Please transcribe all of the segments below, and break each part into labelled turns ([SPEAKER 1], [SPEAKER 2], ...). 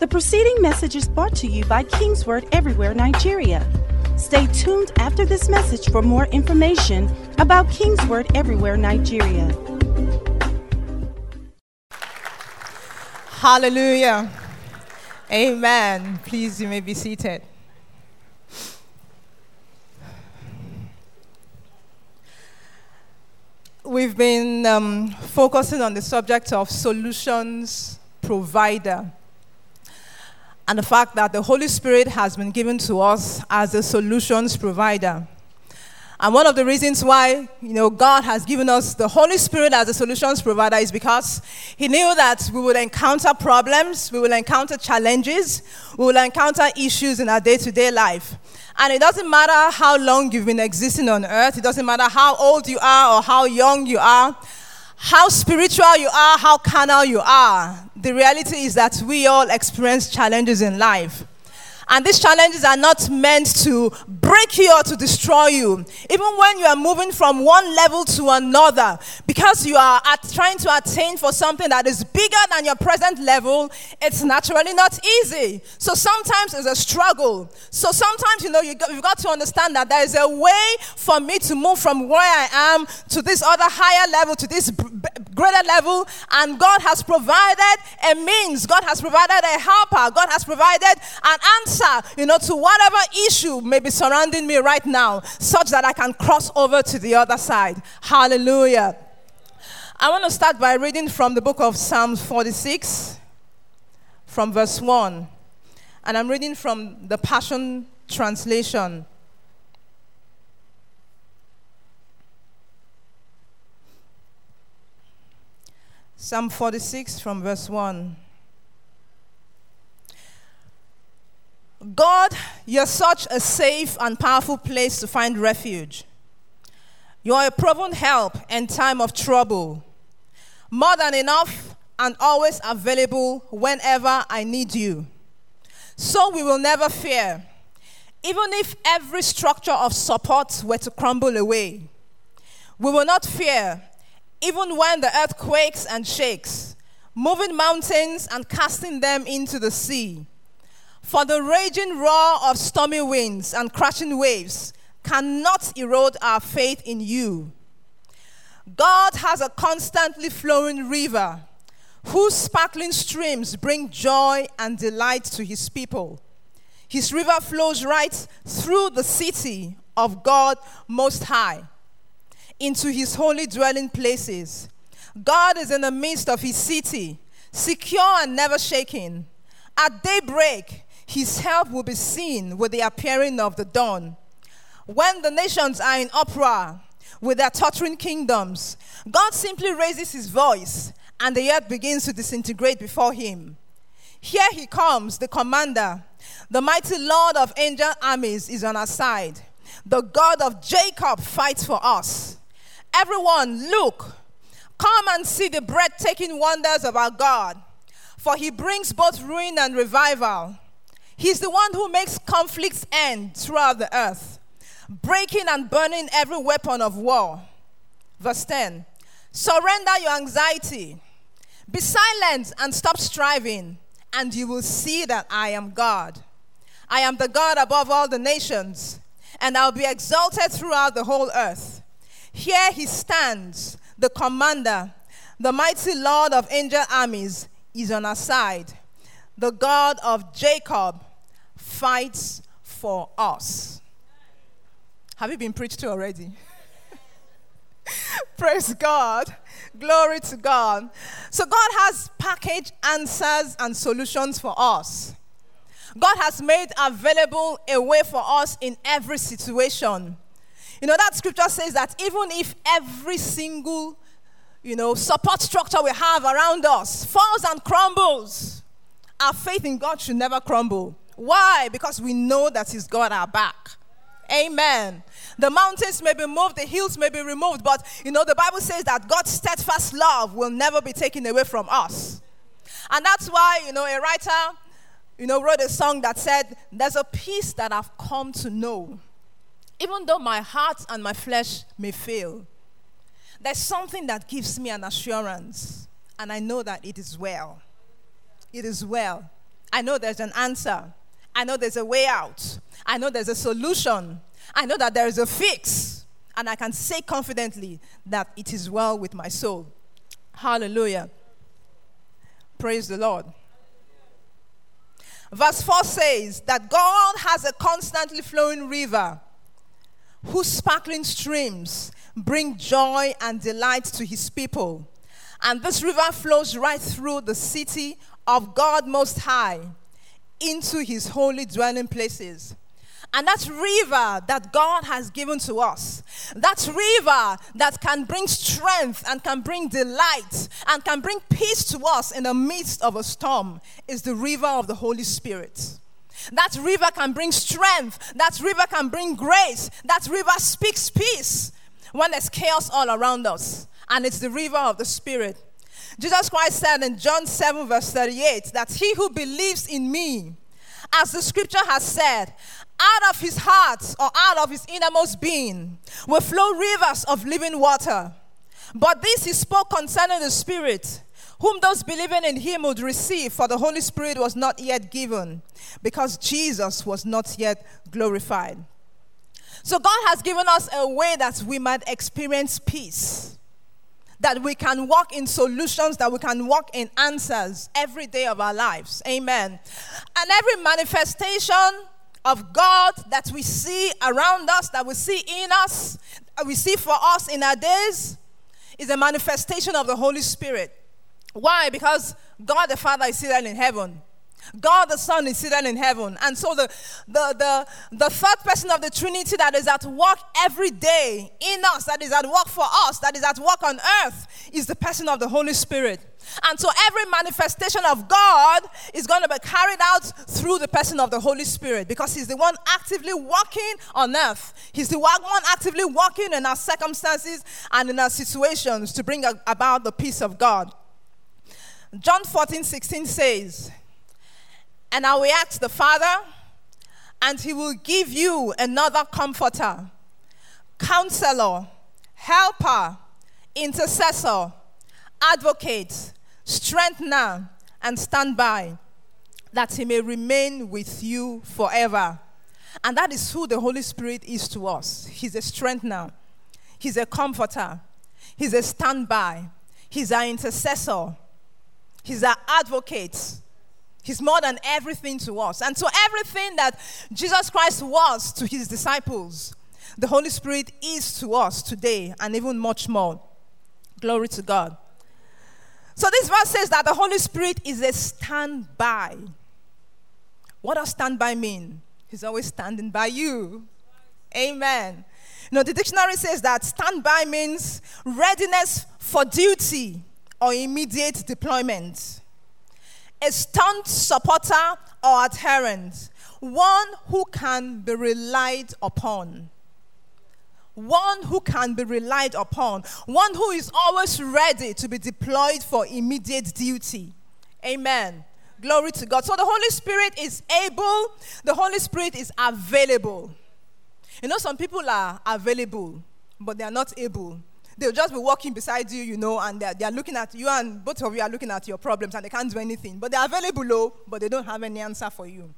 [SPEAKER 1] The preceding message is brought to you by Kingsword Everywhere Nigeria. Stay tuned after this message for more information about Kingsword Everywhere Nigeria.
[SPEAKER 2] Hallelujah. Amen. Please, you may be seated. We've been um, focusing on the subject of solutions provider and the fact that the Holy Spirit has been given to us as a solutions provider. And one of the reasons why, you know, God has given us the Holy Spirit as a solutions provider is because He knew that we would encounter problems, we will encounter challenges, we will encounter issues in our day to day life. And it doesn't matter how long you've been existing on earth, it doesn't matter how old you are or how young you are, how spiritual you are, how carnal you are. The reality is that we all experience challenges in life. And these challenges are not meant to break you or to destroy you. Even when you are moving from one level to another, because you are trying to attain for something that is bigger than your present level, it's naturally not easy. So sometimes it's a struggle. So sometimes, you know, you you've got to understand that there is a way for me to move from where I am to this other higher level, to this greater level. And God has provided a means, God has provided a helper, God has provided an answer answer, you know, to whatever issue may be surrounding me right now, such that I can cross over to the other side. Hallelujah. I want to start by reading from the book of Psalms 46, from verse 1. And I'm reading from the Passion Translation. Psalm 46 from verse 1. God, you're such a safe and powerful place to find refuge. You are a proven help in time of trouble, more than enough and always available whenever I need you. So we will never fear, even if every structure of support were to crumble away. We will not fear, even when the earth quakes and shakes, moving mountains and casting them into the sea. For the raging roar of stormy winds and crashing waves cannot erode our faith in you. God has a constantly flowing river whose sparkling streams bring joy and delight to his people. His river flows right through the city of God Most High into his holy dwelling places. God is in the midst of his city, secure and never shaking. At daybreak, his help will be seen with the appearing of the dawn. When the nations are in uproar with their tottering kingdoms, God simply raises his voice and the earth begins to disintegrate before him. Here he comes, the commander. The mighty Lord of angel armies is on our side. The God of Jacob fights for us. Everyone, look, come and see the breathtaking wonders of our God, for he brings both ruin and revival. He's the one who makes conflicts end throughout the earth, breaking and burning every weapon of war. Verse 10 Surrender your anxiety, be silent and stop striving, and you will see that I am God. I am the God above all the nations, and I'll be exalted throughout the whole earth. Here he stands, the commander, the mighty Lord of angel armies is on our side. The God of Jacob fights for us. Have you been preached to already? Praise God. Glory to God. So, God has packaged answers and solutions for us. God has made available a way for us in every situation. You know, that scripture says that even if every single, you know, support structure we have around us falls and crumbles, our faith in God should never crumble. Why? Because we know that He's got our back. Amen. The mountains may be moved, the hills may be removed, but you know, the Bible says that God's steadfast love will never be taken away from us. And that's why, you know, a writer, you know, wrote a song that said, There's a peace that I've come to know. Even though my heart and my flesh may fail, there's something that gives me an assurance, and I know that it is well. It is well. I know there's an answer. I know there's a way out. I know there's a solution. I know that there is a fix. And I can say confidently that it is well with my soul. Hallelujah. Praise the Lord. Verse 4 says that God has a constantly flowing river whose sparkling streams bring joy and delight to his people. And this river flows right through the city of God Most High into his holy dwelling places. And that river that God has given to us, that river that can bring strength and can bring delight and can bring peace to us in the midst of a storm, is the river of the Holy Spirit. That river can bring strength. That river can bring grace. That river speaks peace when there's chaos all around us. And it's the river of the Spirit. Jesus Christ said in John 7, verse 38, that he who believes in me, as the scripture has said, out of his heart or out of his innermost being will flow rivers of living water. But this he spoke concerning the Spirit, whom those believing in him would receive, for the Holy Spirit was not yet given, because Jesus was not yet glorified. So God has given us a way that we might experience peace that we can walk in solutions, that we can walk in answers every day of our lives. Amen. And every manifestation of God that we see around us, that we see in us, that we see for us in our days, is a manifestation of the Holy Spirit. Why? Because God the Father is seated in heaven. God the Son is seated in heaven. And so the, the, the, the third person of the Trinity that is at work every day in us, that is at work for us, that is at work on earth, is the person of the Holy Spirit. And so every manifestation of God is going to be carried out through the person of the Holy Spirit because He's the one actively working on earth. He's the one actively working in our circumstances and in our situations to bring about the peace of God. John 14, 16 says, And I will ask the Father, and He will give you another comforter, counselor, helper, intercessor, advocate strengthener, and stand by, that he may remain with you forever. And that is who the Holy Spirit is to us. He's a strengthener, He's a comforter, He's a standby, He's our intercessor, He's our advocate. He's more than everything to us. And so, everything that Jesus Christ was to his disciples, the Holy Spirit is to us today, and even much more. Glory to God. So this verse says that the Holy Spirit is a standby. What does standby mean? He's always standing by you. Amen. You know, the dictionary says that standby means readiness for duty or immediate deployment. A staunch supporter or adherent, one who can be relied upon one who can be relied upon, one who is always ready to be deployed for immediate duty. Amen. Glory to God. So the Holy Spirit is able, the Holy Spirit is available. You know, some people are available, but they are not able. They'll just be walking beside you, you know, and they're, they're looking at you, and both of you are looking at your problems, and they can't do anything. But they're available, though, but they don't have any answer for you.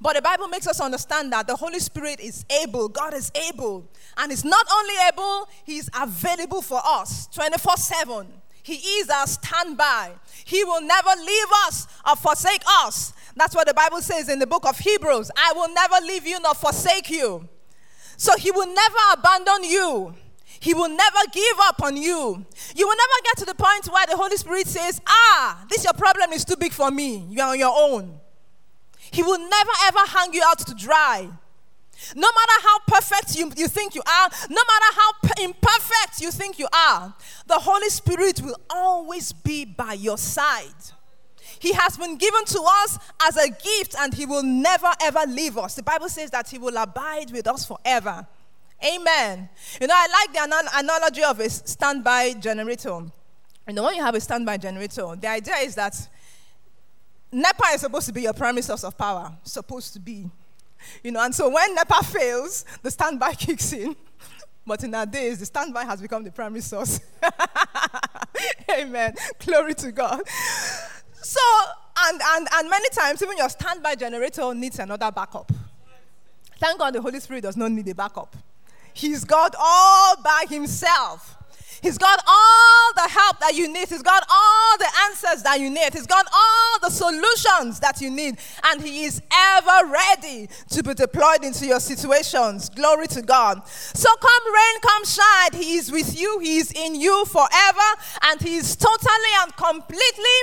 [SPEAKER 2] But the Bible makes us understand that the Holy Spirit is able, God is able. And He's not only able, He's available for us 24 7. He is our standby. He will never leave us or forsake us. That's what the Bible says in the book of Hebrews I will never leave you nor forsake you. So He will never abandon you. He will never give up on you. You will never get to the point where the Holy Spirit says, Ah, this your problem is too big for me. You are on your own. He will never ever hang you out to dry. No matter how perfect you, you think you are, no matter how imperfect you think you are, the Holy Spirit will always be by your side. He has been given to us as a gift and He will never ever leave us. The Bible says that He will abide with us forever. Amen. You know, I like the analogy of a standby generator. You know, when you have a standby generator, the idea is that NEPA is supposed to be your primary source of power, supposed to be. You know, and so when NEPA fails, the standby kicks in. But in our days, the standby has become the primary source. Amen. Glory to God. So, and and, and, and many times, even your standby generator needs another backup. Thank God the Holy Spirit does not need a backup. He's got all by himself. He's got all the help that you need. He's got all the answers that you need. He's got all the solutions that you need. And He is ever ready to be deployed into your situations. Glory to God. So come rain, come shine. He is with you. He is in you forever. And He is totally and completely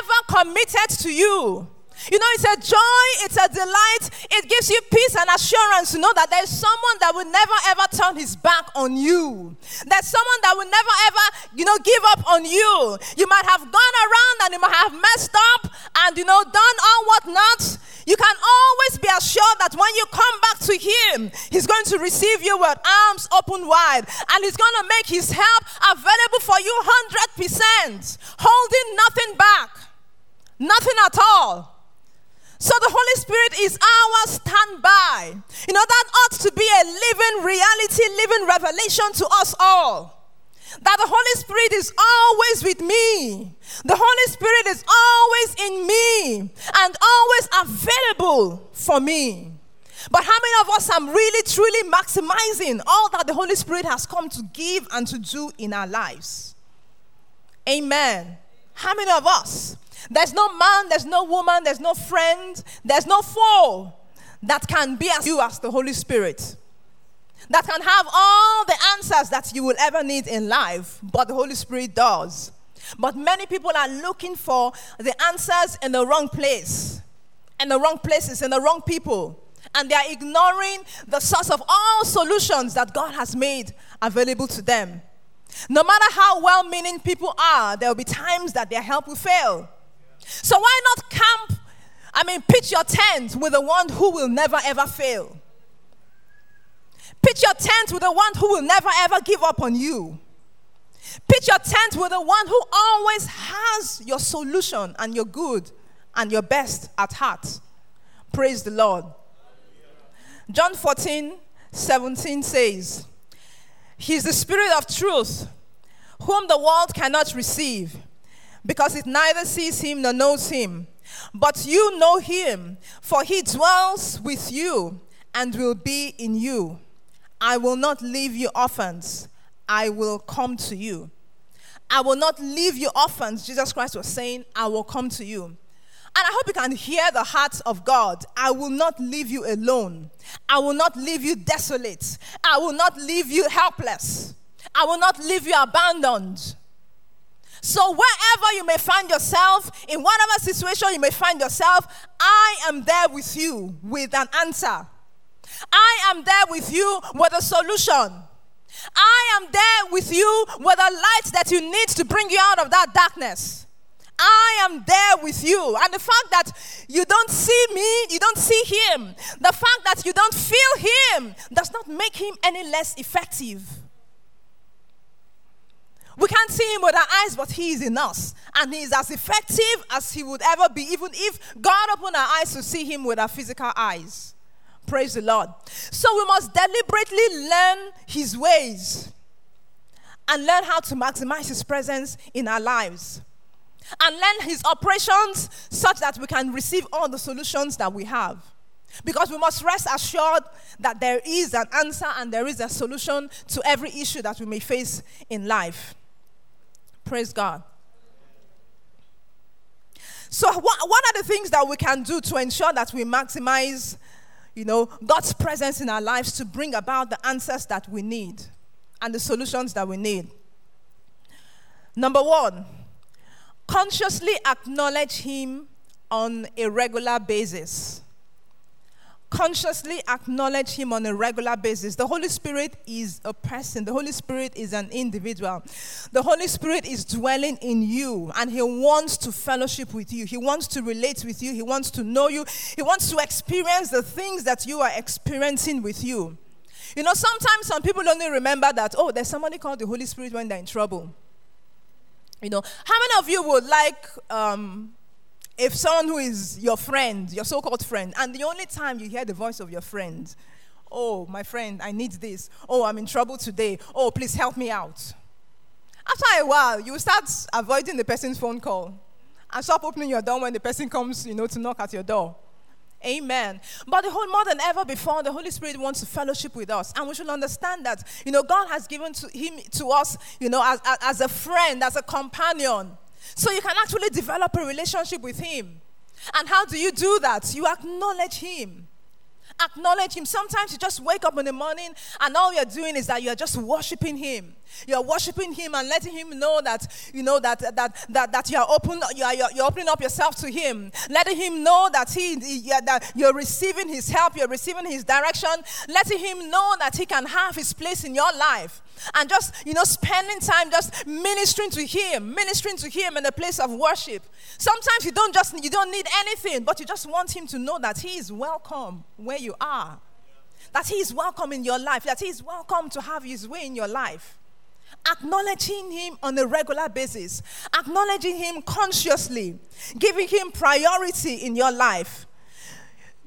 [SPEAKER 2] ever committed to you. You know, it's a joy, it's a delight. It gives you peace and assurance to know that there's someone that will never ever turn his back on you. There's someone that will never ever, you know, give up on you. You might have gone around and you might have messed up and, you know, done all what not. You can always be assured that when you come back to Him, He's going to receive you with arms open wide and He's going to make His help available for you 100%, holding nothing back, nothing at all. So the Holy Spirit is our standby. You know, that ought to be a living reality, living revelation to us all. That the Holy Spirit is always with me. The Holy Spirit is always in me and always available for me. But how many of us are really, truly maximizing all that the Holy Spirit has come to give and to do in our lives? Amen. How many of us there's no man, there's no woman, there's no friend, there's no foe that can be as you as the Holy Spirit. That can have all the answers that you will ever need in life, but the Holy Spirit does. But many people are looking for the answers in the wrong place, in the wrong places, in the wrong people. And they are ignoring the source of all solutions that God has made available to them. No matter how well meaning people are, there will be times that their help will fail. So why not camp? I mean, pitch your tent with the one who will never ever fail. Pitch your tent with the one who will never ever give up on you. Pitch your tent with the one who always has your solution and your good and your best at heart. Praise the Lord. John 14, 17 says, He is the Spirit of truth, whom the world cannot receive because it neither sees him nor knows him. But you know him, for he dwells with you and will be in you. I will not leave you orphans, I will come to you. I will not leave you orphans. Jesus Christ was saying, I will come to you. And I hope you can hear the heart of God. I will not leave you alone. I will not leave you desolate. I will not leave you helpless. I will not leave you abandoned. So, wherever you may find yourself, in whatever situation you may find yourself, I am there with you with an answer. I am there with you with a solution. I am there with you with a light that you need to bring you out of that darkness. I am there with you. And the fact that you don't see me, you don't see him, the fact that you don't feel him does not make him any less effective. We can't see him with our eyes, but he is in us. And he is as effective as he would ever be, even if God opened our eyes to see him with our physical eyes. Praise the Lord. So we must deliberately learn his ways and learn how to maximize his presence in our lives. And learn his operations such that we can receive all the solutions that we have. Because we must rest assured that there is an answer and there is a solution to every issue that we may face in life. Praise God. So, what, what are the things that we can do to ensure that we maximize, you know, God's presence in our lives to bring about the answers that we need and the solutions that we need? Number one, consciously acknowledge Him on a regular basis consciously acknowledge Him on a regular basis. The Holy Spirit is a person, the Holy Spirit is an individual. The Holy Spirit is dwelling in you, and He wants to fellowship with you. He wants to relate with you. He wants to know you. He wants to experience the things that you are experiencing with you. You know, sometimes some people only remember that, oh, there's somebody called the Holy Spirit when they're in trouble. You know, how many of you would like um, if someone who is your friend, your so called friend, and the only time you hear the voice of your friend, oh, my friend, I need this. Oh, I'm in trouble today. Oh, please help me out. After a while, you start avoiding the person's phone call and stop opening your door when the person comes, you know, to knock at your door. Amen. But the whole more than ever before, the Holy Spirit wants to fellowship with us, and we should understand that you know God has given to Him to us, you know, as, as a friend, as a companion, so you can actually develop a relationship with Him. And how do you do that? You acknowledge Him. Acknowledge Him. Sometimes you just wake up in the morning and all you're doing is that you're just worshiping Him. You're worshiping Him and letting Him know that you know that that that, that you're open. You're, you're, you're opening up yourself to Him. Letting Him know that He that you're receiving His help. You're receiving His direction. Letting Him know that He can have His place in your life and just you know spending time just ministering to him ministering to him in a place of worship. Sometimes you don't just you don't need anything but you just want him to know that he is welcome where you are. That he is welcome in your life that he is welcome to have his way in your life. Acknowledging him on a regular basis. Acknowledging him consciously. Giving him priority in your life.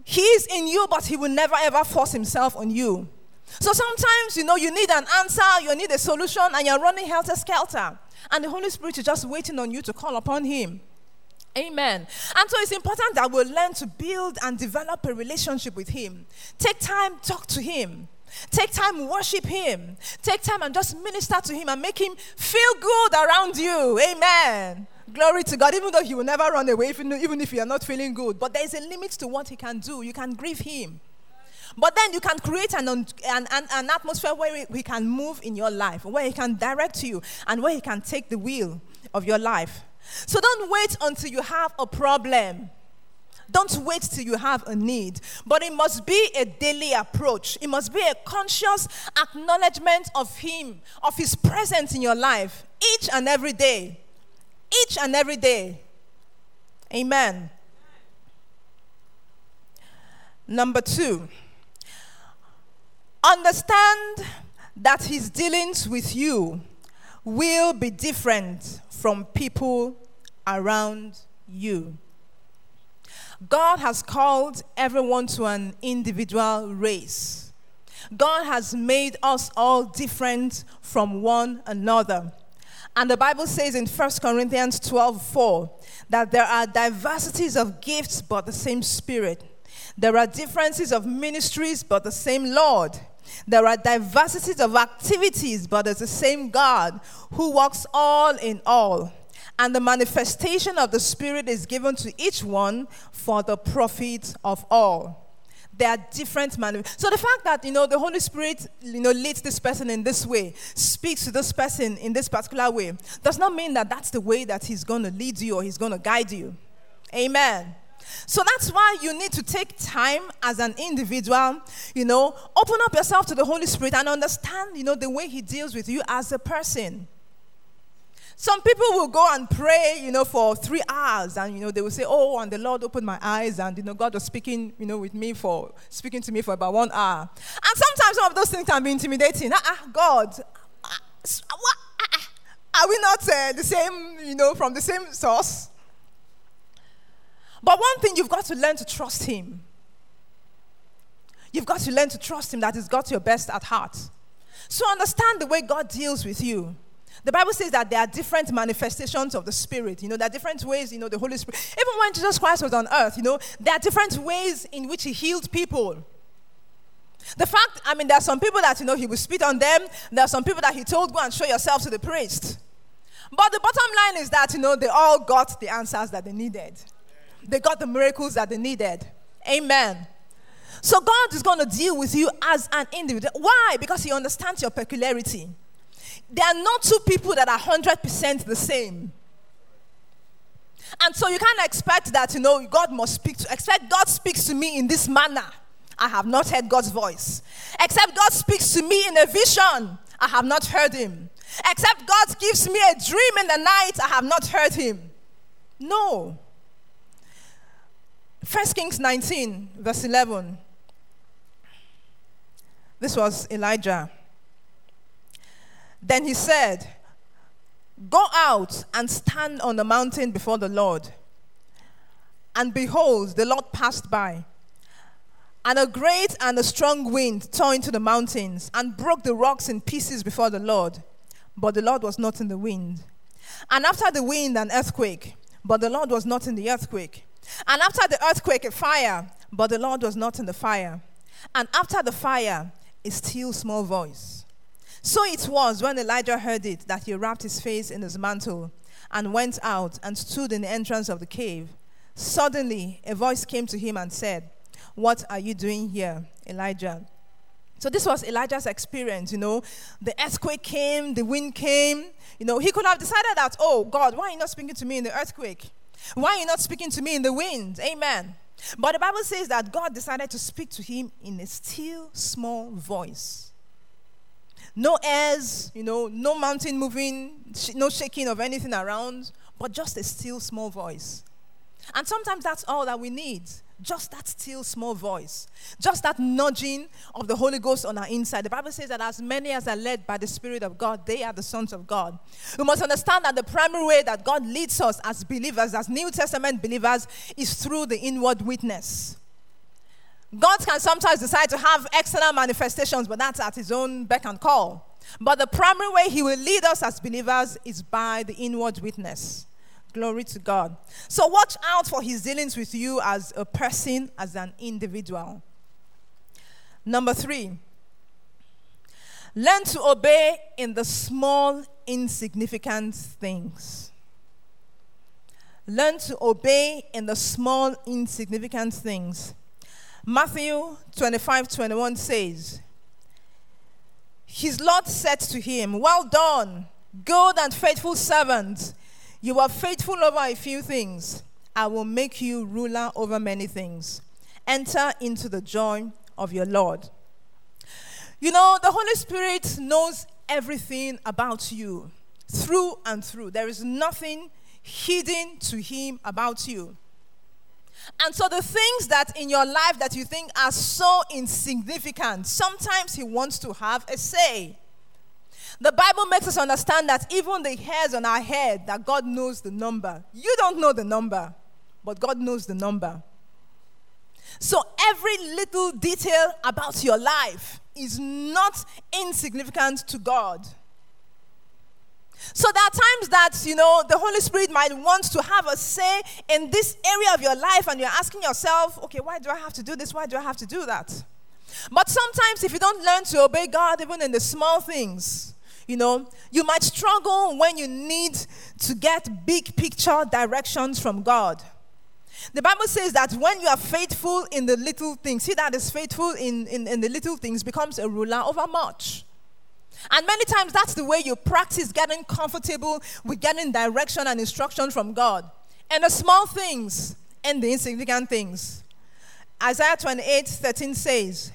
[SPEAKER 2] He is in you but he will never ever force himself on you so sometimes, you know, you need an answer, you need a solution, and you're running helter skelter. And the Holy Spirit is just waiting on you to call upon Him. Amen. And so it's important that we learn to build and develop a relationship with Him. Take time, talk to Him. Take time, worship Him. Take time and just minister to Him and make Him feel good around you. Amen. Glory to God, even though He will never run away, even if you are not feeling good. But there is a limit to what He can do. You can grieve Him. But then you can create an, an, an, an atmosphere where he can move in your life, where he can direct you, and where he can take the wheel of your life. So don't wait until you have a problem. Don't wait till you have a need, but it must be a daily approach. It must be a conscious acknowledgement of Him, of His presence in your life, each and every day. Each and every day. Amen. Number two. Understand that his dealings with you will be different from people around you. God has called everyone to an individual race. God has made us all different from one another. And the Bible says in 1 Corinthians 12 4 that there are diversities of gifts, but the same Spirit. There are differences of ministries, but the same Lord. There are diversities of activities, but it's the same God who works all in all. And the manifestation of the Spirit is given to each one for the profit of all. There are different manifestations. So the fact that you know the Holy Spirit you know leads this person in this way, speaks to this person in this particular way, does not mean that that's the way that He's going to lead you or He's going to guide you. Amen. So that's why you need to take time as an individual, you know, open up yourself to the Holy Spirit and understand, you know, the way He deals with you as a person. Some people will go and pray, you know, for three hours, and you know they will say, "Oh, and the Lord opened my eyes, and you know God was speaking, you know, with me for speaking to me for about one hour." And sometimes some of those things can be intimidating. Ah, ah God, ah, what? Are we not uh, the same, you know, from the same source? But one thing you've got to learn to trust Him. You've got to learn to trust Him that He's got your best at heart. So understand the way God deals with you. The Bible says that there are different manifestations of the Spirit. You know, there are different ways, you know, the Holy Spirit. Even when Jesus Christ was on earth, you know, there are different ways in which He healed people. The fact, I mean, there are some people that, you know, He would spit on them. There are some people that He told, go and show yourself to the priest. But the bottom line is that, you know, they all got the answers that they needed they got the miracles that they needed. Amen. So God is going to deal with you as an individual. Why? Because He understands your peculiarity. There are not two people that are 100% the same. And so you can't expect that, you know, God must speak to, expect God speaks to me in this manner. I have not heard God's voice. Except God speaks to me in a vision. I have not heard him. Except God gives me a dream in the night. I have not heard him. No. First Kings 19, verse 11. This was Elijah. Then he said, Go out and stand on the mountain before the Lord. And behold, the Lord passed by. And a great and a strong wind tore into the mountains and broke the rocks in pieces before the Lord. But the Lord was not in the wind. And after the wind, an earthquake but the Lord was not in the earthquake. And after the earthquake, a fire, but the Lord was not in the fire. And after the fire, a still small voice. So it was when Elijah heard it that he wrapped his face in his mantle and went out and stood in the entrance of the cave. Suddenly, a voice came to him and said, What are you doing here, Elijah? So, this was Elijah's experience, you know. The earthquake came, the wind came. You know, he could have decided that, oh, God, why are you not speaking to me in the earthquake? Why are you not speaking to me in the wind? Amen. But the Bible says that God decided to speak to him in a still small voice. No airs, you know, no mountain moving, no shaking of anything around, but just a still small voice. And sometimes that's all that we need. Just that still small voice. Just that nudging of the Holy Ghost on our inside. The Bible says that as many as are led by the Spirit of God, they are the sons of God. We must understand that the primary way that God leads us as believers, as New Testament believers, is through the inward witness. God can sometimes decide to have external manifestations, but that's at his own beck and call. But the primary way he will lead us as believers is by the inward witness. Glory to God. So watch out for his dealings with you as a person, as an individual. Number three, learn to obey in the small, insignificant things. Learn to obey in the small, insignificant things. Matthew 25 21 says, His Lord said to him, Well done, good and faithful servant. You are faithful over a few things. I will make you ruler over many things. Enter into the joy of your Lord. You know, the Holy Spirit knows everything about you through and through. There is nothing hidden to Him about you. And so, the things that in your life that you think are so insignificant, sometimes He wants to have a say. The Bible makes us understand that even the hairs on our head, that God knows the number. You don't know the number, but God knows the number. So every little detail about your life is not insignificant to God. So there are times that, you know, the Holy Spirit might want to have a say in this area of your life, and you're asking yourself, okay, why do I have to do this? Why do I have to do that? But sometimes, if you don't learn to obey God, even in the small things, you know, you might struggle when you need to get big picture directions from God. The Bible says that when you are faithful in the little things, he that is faithful in, in, in the little things becomes a ruler over much. And many times that's the way you practice getting comfortable with getting direction and instruction from God. And the small things and the insignificant things. Isaiah 28 13 says,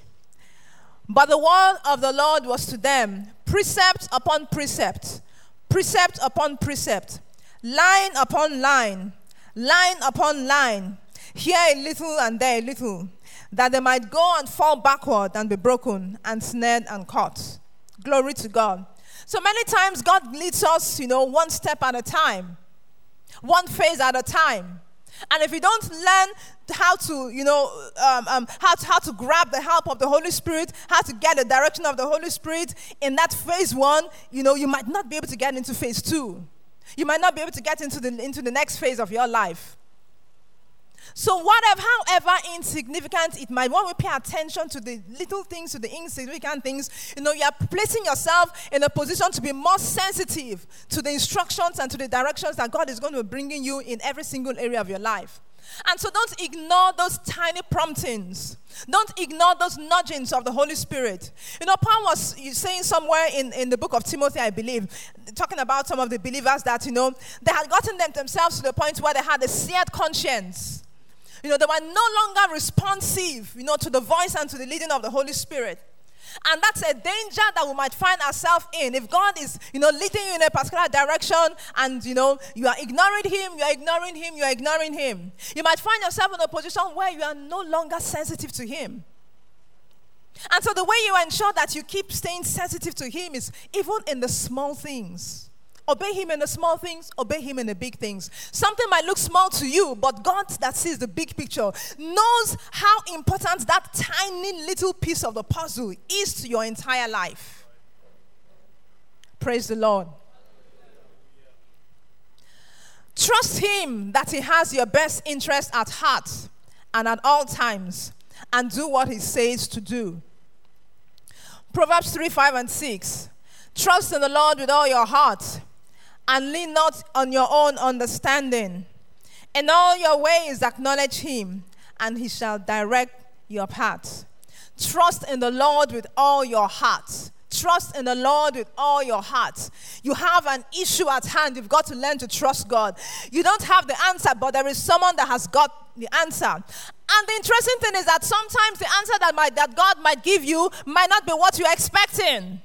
[SPEAKER 2] But the word of the Lord was to them precept upon precept, precept upon precept, line upon line, line upon line, here a little and there a little, that they might go and fall backward and be broken and snared and caught. Glory to God. So many times God leads us, you know, one step at a time, one phase at a time. And if you don't learn how to, you know, um, um, how, to, how to grab the help of the Holy Spirit, how to get the direction of the Holy Spirit in that phase one, you know, you might not be able to get into phase two. You might not be able to get into the, into the next phase of your life. So, whatever, however insignificant it might, when we pay attention to the little things, to the insignificant things, you know, you are placing yourself in a position to be more sensitive to the instructions and to the directions that God is going to be bringing you in every single area of your life. And so, don't ignore those tiny promptings. Don't ignore those nudgings of the Holy Spirit. You know, Paul was saying somewhere in, in the book of Timothy, I believe, talking about some of the believers that, you know, they had gotten them themselves to the point where they had a seared conscience. You know, they were no longer responsive, you know, to the voice and to the leading of the Holy Spirit. And that's a danger that we might find ourselves in. If God is, you know, leading you in a particular direction and, you know, you are ignoring Him, you are ignoring Him, you are ignoring Him, you might find yourself in a position where you are no longer sensitive to Him. And so the way you ensure that you keep staying sensitive to Him is even in the small things. Obey him in the small things, obey him in the big things. Something might look small to you, but God that sees the big picture knows how important that tiny little piece of the puzzle is to your entire life. Praise the Lord. Trust Him that He has your best interest at heart and at all times, and do what He says to do. Proverbs 3 5 and 6. Trust in the Lord with all your heart, and lean not on your own understanding. In all your ways, acknowledge Him, and He shall direct your paths. Trust in the Lord with all your heart Trust in the Lord with all your heart. You have an issue at hand. You've got to learn to trust God. You don't have the answer, but there is someone that has got the answer. And the interesting thing is that sometimes the answer that, might, that God might give you might not be what you're expecting.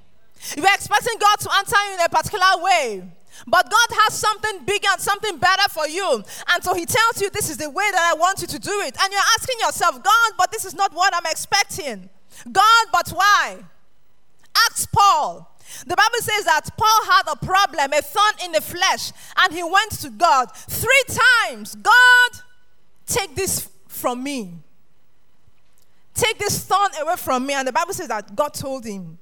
[SPEAKER 2] You're expecting God to answer you in a particular way. But God has something bigger and something better for you. And so He tells you, This is the way that I want you to do it. And you're asking yourself, God, but this is not what I'm expecting. God, but why? Ask Paul. The Bible says that Paul had a problem, a thorn in the flesh, and he went to God three times. God, take this from me. Take this thorn away from me. And the Bible says that God told him,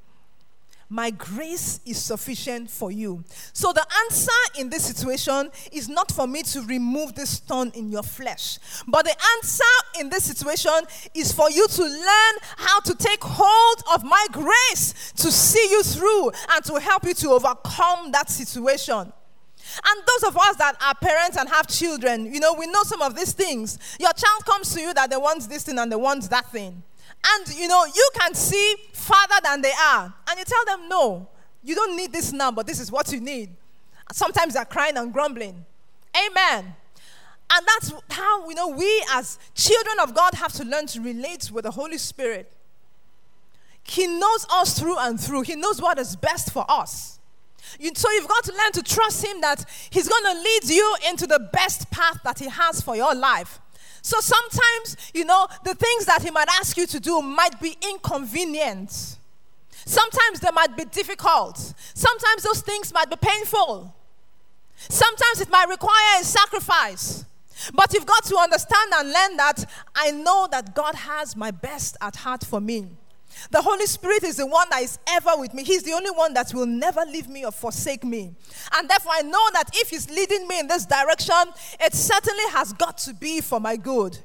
[SPEAKER 2] my grace is sufficient for you. So, the answer in this situation is not for me to remove this stone in your flesh, but the answer in this situation is for you to learn how to take hold of my grace to see you through and to help you to overcome that situation. And those of us that are parents and have children, you know, we know some of these things. Your child comes to you that they want this thing and they want that thing. And you know, you can see farther than they are. And you tell them, no, you don't need this now, but this is what you need. Sometimes they're crying and grumbling. Amen. And that's how you know we as children of God have to learn to relate with the Holy Spirit. He knows us through and through. He knows what is best for us. You, so you've got to learn to trust him that he's going to lead you into the best path that he has for your life. So sometimes, you know, the things that He might ask you to do might be inconvenient. Sometimes they might be difficult. Sometimes those things might be painful. Sometimes it might require a sacrifice. But you've got to understand and learn that I know that God has my best at heart for me. The Holy Spirit is the one that is ever with me. He's the only one that will never leave me or forsake me. And therefore, I know that if He's leading me in this direction, it certainly has got to be for my good.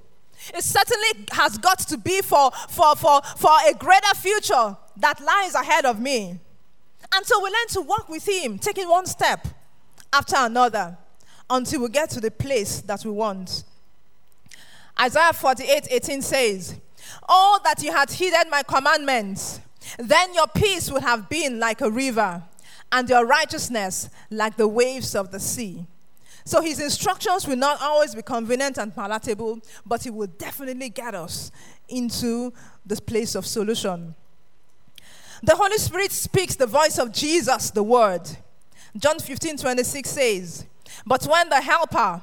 [SPEAKER 2] It certainly has got to be for, for, for, for a greater future that lies ahead of me. And so we learn to walk with Him, taking one step after another until we get to the place that we want. Isaiah 48 18 says, Oh, that you had heeded my commandments, then your peace would have been like a river, and your righteousness like the waves of the sea. So his instructions will not always be convenient and palatable, but he will definitely get us into this place of solution. The Holy Spirit speaks the voice of Jesus, the Word. John 15 26 says, But when the Helper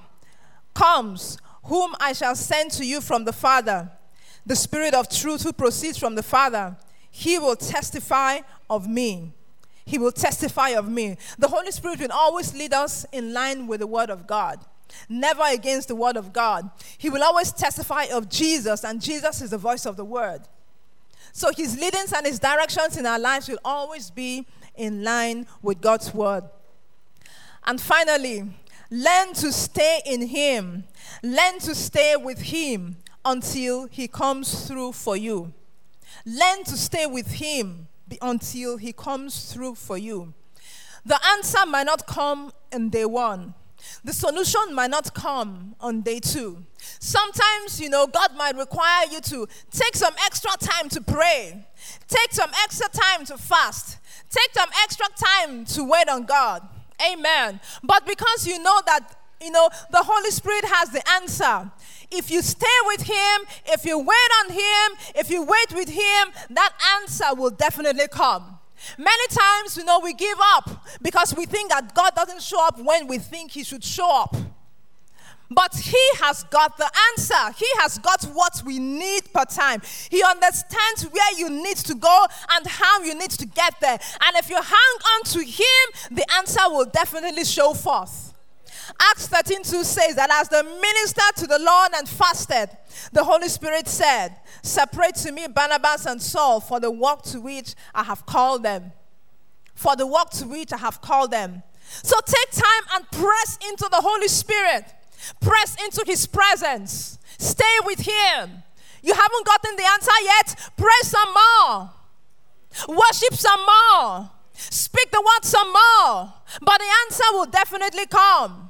[SPEAKER 2] comes, whom I shall send to you from the Father, the Spirit of truth who proceeds from the Father, he will testify of me. He will testify of me. The Holy Spirit will always lead us in line with the Word of God, never against the Word of God. He will always testify of Jesus, and Jesus is the voice of the Word. So his leadings and his directions in our lives will always be in line with God's Word. And finally, learn to stay in Him, learn to stay with Him until He comes through for you. Learn to stay with Him until He comes through for you. The answer might not come in day one. The solution might not come on day two. Sometimes, you know, God might require you to take some extra time to pray, take some extra time to fast, take some extra time to wait on God. Amen. But because you know that, you know, the Holy Spirit has the answer, if you stay with Him, if you wait on Him, if you wait with Him, that answer will definitely come. Many times, you know, we give up because we think that God doesn't show up when we think He should show up. But He has got the answer. He has got what we need per time. He understands where you need to go and how you need to get there. And if you hang on to Him, the answer will definitely show forth. Acts 13 2 says that as the minister to the Lord and fasted, the Holy Spirit said, Separate to me Barnabas and Saul for the work to which I have called them. For the work to which I have called them. So take time and press into the Holy Spirit, press into His presence, stay with Him. You haven't gotten the answer yet? Pray some more, worship some more, speak the word some more, but the answer will definitely come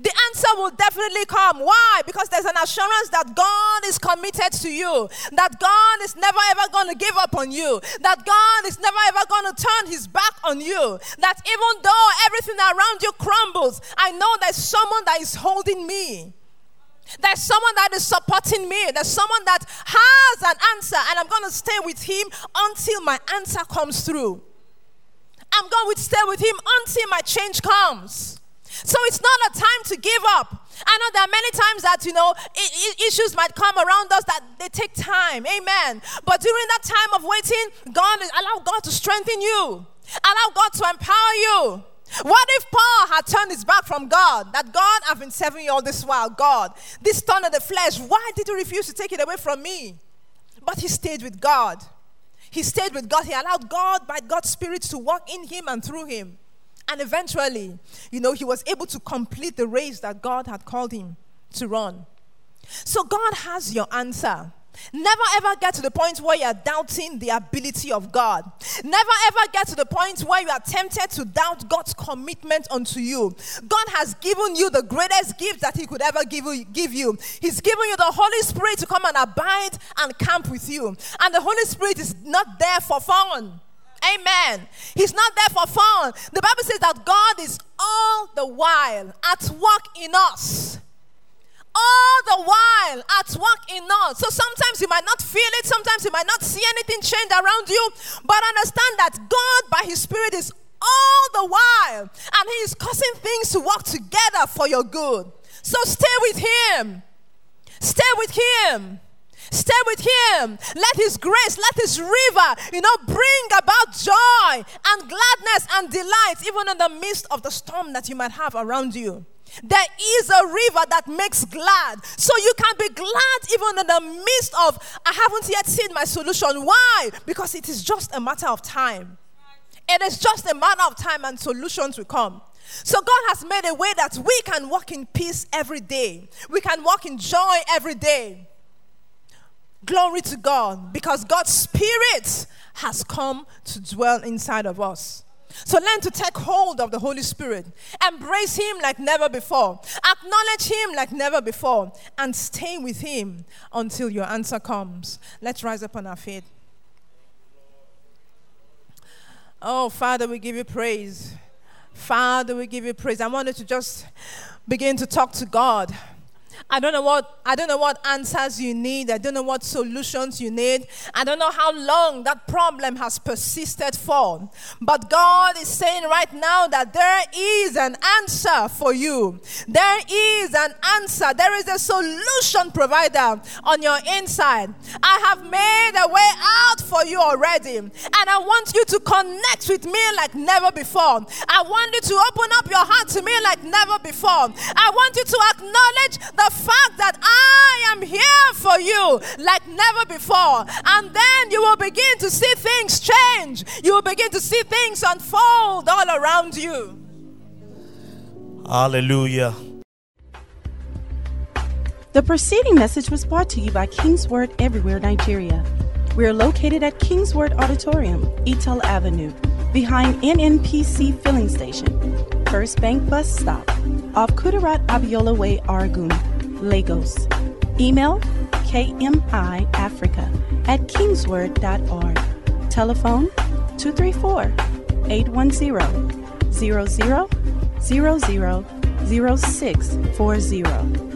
[SPEAKER 2] the answer will definitely come. Why? Because there's an assurance that God is committed to you, that God is never ever going to give up on you, that God is never ever going to turn his back on you, that even though everything around you crumbles, I know there's someone that is holding me. There's someone that is supporting me. There's someone that has an answer, and I'm going to stay with him until my answer comes through. I'm going to stay with him until my change comes. So it's not a time to give up. I know there are many times that, you know, issues might come around us that they take time. Amen. But during that time of waiting, God, allow God to strengthen you. Allow God to empower you. What if Paul had turned his back from God? That God, I've been serving you all this while. God, this thorn of the flesh, why did you refuse to take it away from me? But he stayed with God. He stayed with God. He allowed God, by God's Spirit, to work in him and through him. And eventually, you know, he was able to complete the race that God had called him to run. So God has your answer. Never ever get to the point where you're doubting the ability of God. Never ever get to the point where you are tempted to doubt God's commitment unto you. God has given you the greatest gift that He could ever give you. Give you. He's given you the Holy Spirit to come and abide and camp with you. And the Holy Spirit is not there for fun. Amen. He's not there for fun. The Bible says that God is all the while at work in us. All the while at work in us. So sometimes you might not feel it, sometimes you might not see anything change around you, but understand that God, by His Spirit, is all the while and He is causing things to work together for your good. So stay with Him. Stay with Him. Stay with Him. Let His grace, let His river, you know, bring about joy and gladness and delight, even in the midst of the storm that you might have around you. There is a river that makes glad. So you can be glad even in the midst of, I haven't yet seen my solution. Why? Because it is just a matter of time. It is just a matter of time and solutions will come. So God has made a way that we can walk in peace every day. We can walk in joy every day. Glory to God because God's Spirit has come to dwell inside of us. So learn to take hold of the Holy Spirit, embrace Him like never before, acknowledge Him like never before, and stay with Him until your answer comes. Let's rise up on our feet. Oh, Father, we give you praise. Father, we give you praise. I wanted to just begin to talk to God. I don't know what I don't know what answers you need. I don't know what solutions you need. I don't know how long that problem has persisted for. But God is saying right now that there is an answer for you. There is an answer. There is a solution provider on your inside. I have made a way out for you already. And I want you to connect with me like never before. I want you to open up your heart to me like never before. I want you to acknowledge the fact that I am here for you like never before. And then you will begin to see things change. You will begin to see things unfold all around you.
[SPEAKER 3] Hallelujah.
[SPEAKER 1] The preceding message was brought to you by King's Word Everywhere Nigeria. We are located at King's Word Auditorium, Etel Avenue, behind NNPC Filling Station, First Bank Bus Stop, off Kudirat Abiola Way, Oregun. Lagos. Email kmiafrica at kingsword.org. Telephone 234 810 00 00 0640.